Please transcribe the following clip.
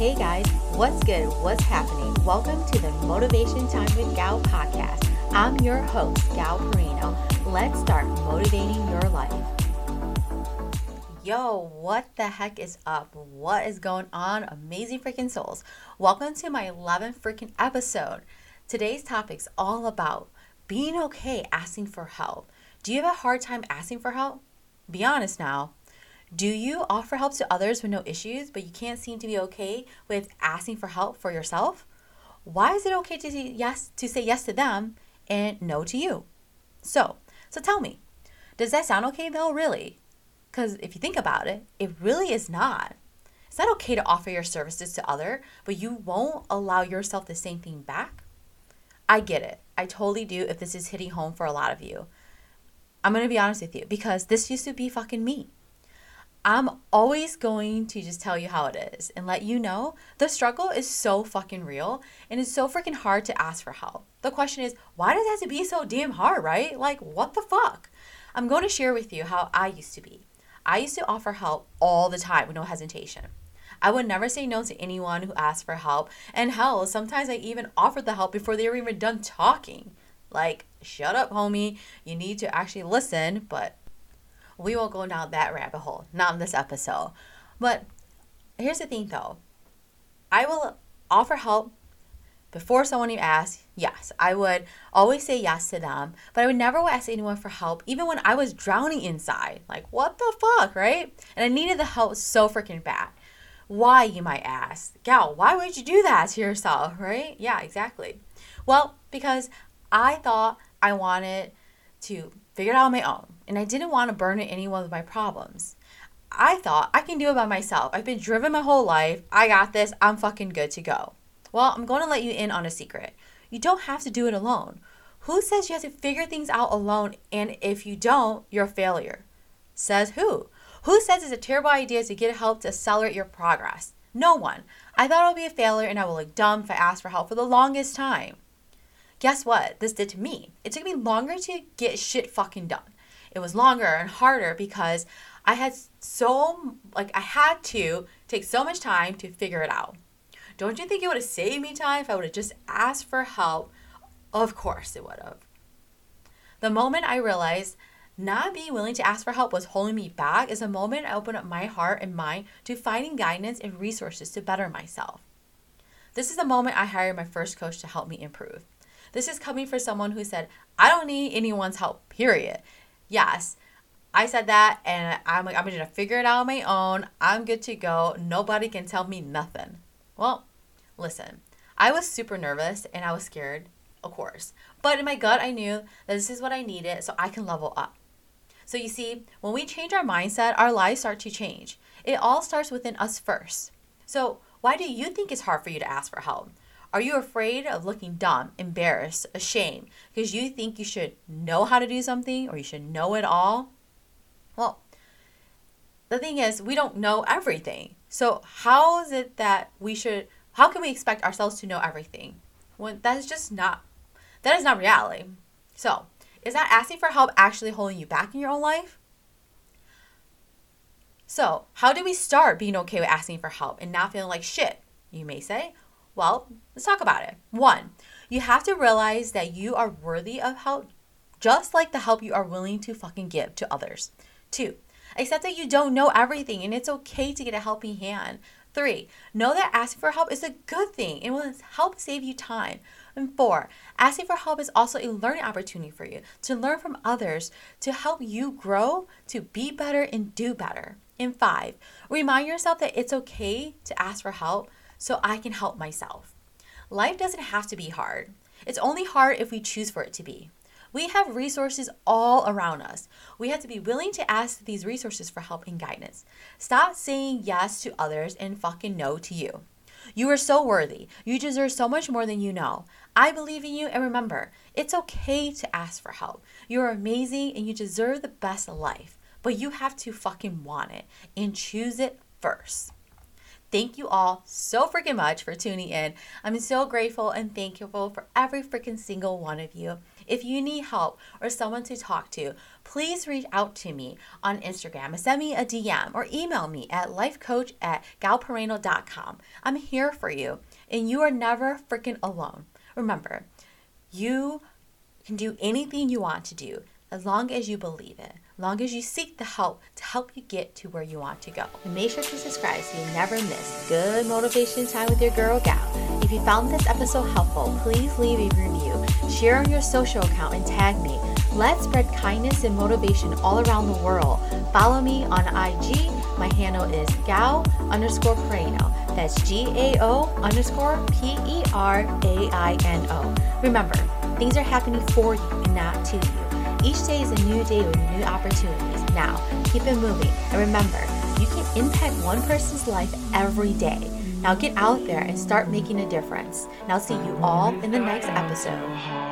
Hey guys, what's good? What's happening? Welcome to the Motivation Time with Gal podcast. I'm your host, Gal Peraino. Let's start motivating your life. Yo, what the heck is up? What is going on, amazing freaking souls? Welcome to my 11th freaking episode. Today's topic's all about being okay asking for help. Do you have a hard time asking for help? Be honest now. Do you offer help to others with no issues, but you can't seem to be okay with asking for help for yourself? Why is it okay to say yes to say yes to them and no to you? So, so tell me, does that sound okay though, really? Because if you think about it, it really is not. It's not okay to offer your services to other, but you won't allow yourself the same thing back. I get it. I totally do if this is hitting home for a lot of you. I'm going to be honest with you because this used to be fucking me. I'm always going to just tell you how it is and let you know the struggle is so fucking real and it's so freaking hard to ask for help. The question is, why does it have to be so damn hard, right? Like, what the fuck? I'm going to share with you how I used to be. I used to offer help all the time with no hesitation. I would never say no to anyone who asked for help. And hell, sometimes I even offered the help before they were even done talking. Like, shut up, homie. You need to actually listen, but we won't go down that rabbit hole, not in this episode. But here's the thing though I will offer help before someone even asks. Yes, I would always say yes to them, but I would never ask anyone for help, even when I was drowning inside. Like, what the fuck, right? And I needed the help so freaking bad. Why, you might ask? Gal, why would you do that to yourself, right? Yeah, exactly. Well, because I thought I wanted to figure it out on my own and I didn't want to burden anyone with my problems. I thought I can do it by myself. I've been driven my whole life. I got this. I'm fucking good to go. Well, I'm going to let you in on a secret. You don't have to do it alone. Who says you have to figure things out alone and if you don't, you're a failure? Says who? Who says it's a terrible idea to get help to accelerate your progress? No one. I thought I would be a failure and I would look dumb if I asked for help for the longest time. Guess what? This did to me. It took me longer to get shit fucking done it was longer and harder because I had so like I had to take so much time to figure it out. Don't you think it would have saved me time if I would have just asked for help? Of course it would have. The moment I realized not being willing to ask for help was holding me back is the moment I opened up my heart and mind to finding guidance and resources to better myself. This is the moment I hired my first coach to help me improve. This is coming from someone who said, I don't need anyone's help, period yes, I said that and I'm like, I'm gonna figure it out on my own. I'm good to go. Nobody can tell me nothing. Well, listen, I was super nervous and I was scared, of course. But in my gut, I knew that this is what I needed so I can level up. So you see, when we change our mindset, our lives start to change. It all starts within us first. So, why do you think it's hard for you to ask for help? Are you afraid of looking dumb, embarrassed, ashamed because you think you should know how to do something or you should know it all? Well, the thing is, we don't know everything. So, how is it that we should, how can we expect ourselves to know everything when that is just not, that is not reality? So, is that asking for help actually holding you back in your own life? So, how do we start being okay with asking for help and not feeling like shit? You may say, well, let's talk about it. One, you have to realize that you are worthy of help just like the help you are willing to fucking give to others. Two, accept that you don't know everything and it's okay to get a helping hand. Three, know that asking for help is a good thing and will help save you time. And four, asking for help is also a learning opportunity for you to learn from others to help you grow, to be better, and do better. And five, remind yourself that it's okay to ask for help so I can help myself. Life doesn't have to be hard. It's only hard if we choose for it to be. We have resources all around us. We have to be willing to ask these resources for help and guidance. Stop saying yes to others and fucking no to you. You are so worthy. You deserve so much more than you know. I believe in you, and remember, it's okay to ask for help. You're amazing and you deserve the best life, but you have to fucking want it and choose it first. Thank you all so freaking much for tuning in. I'm so grateful and thankful for every freaking single one of you. If you need help or someone to talk to, please reach out to me on Instagram, send me a DM, or email me at lifecoach at. I'm here for you, and you are never freaking alone. Remember, you can do anything you want to do as long as you believe it, long as you seek the help to help you get to where you want to go. And make sure to subscribe so you never miss good motivation time with your girl gal. If you found this episode helpful, please leave a review, share on your social account, and tag me. Let's spread kindness and motivation all around the world. Follow me on IG. My handle is Gal underscore Peraino. That's G A O underscore P E R A I N O. Remember, things are happening for you and not to you. Each day is a new day with new opportunities. Now, keep it moving. And remember, you can impact one person's life every day. Now get out there and start making a difference. And I'll see you all in the next episode.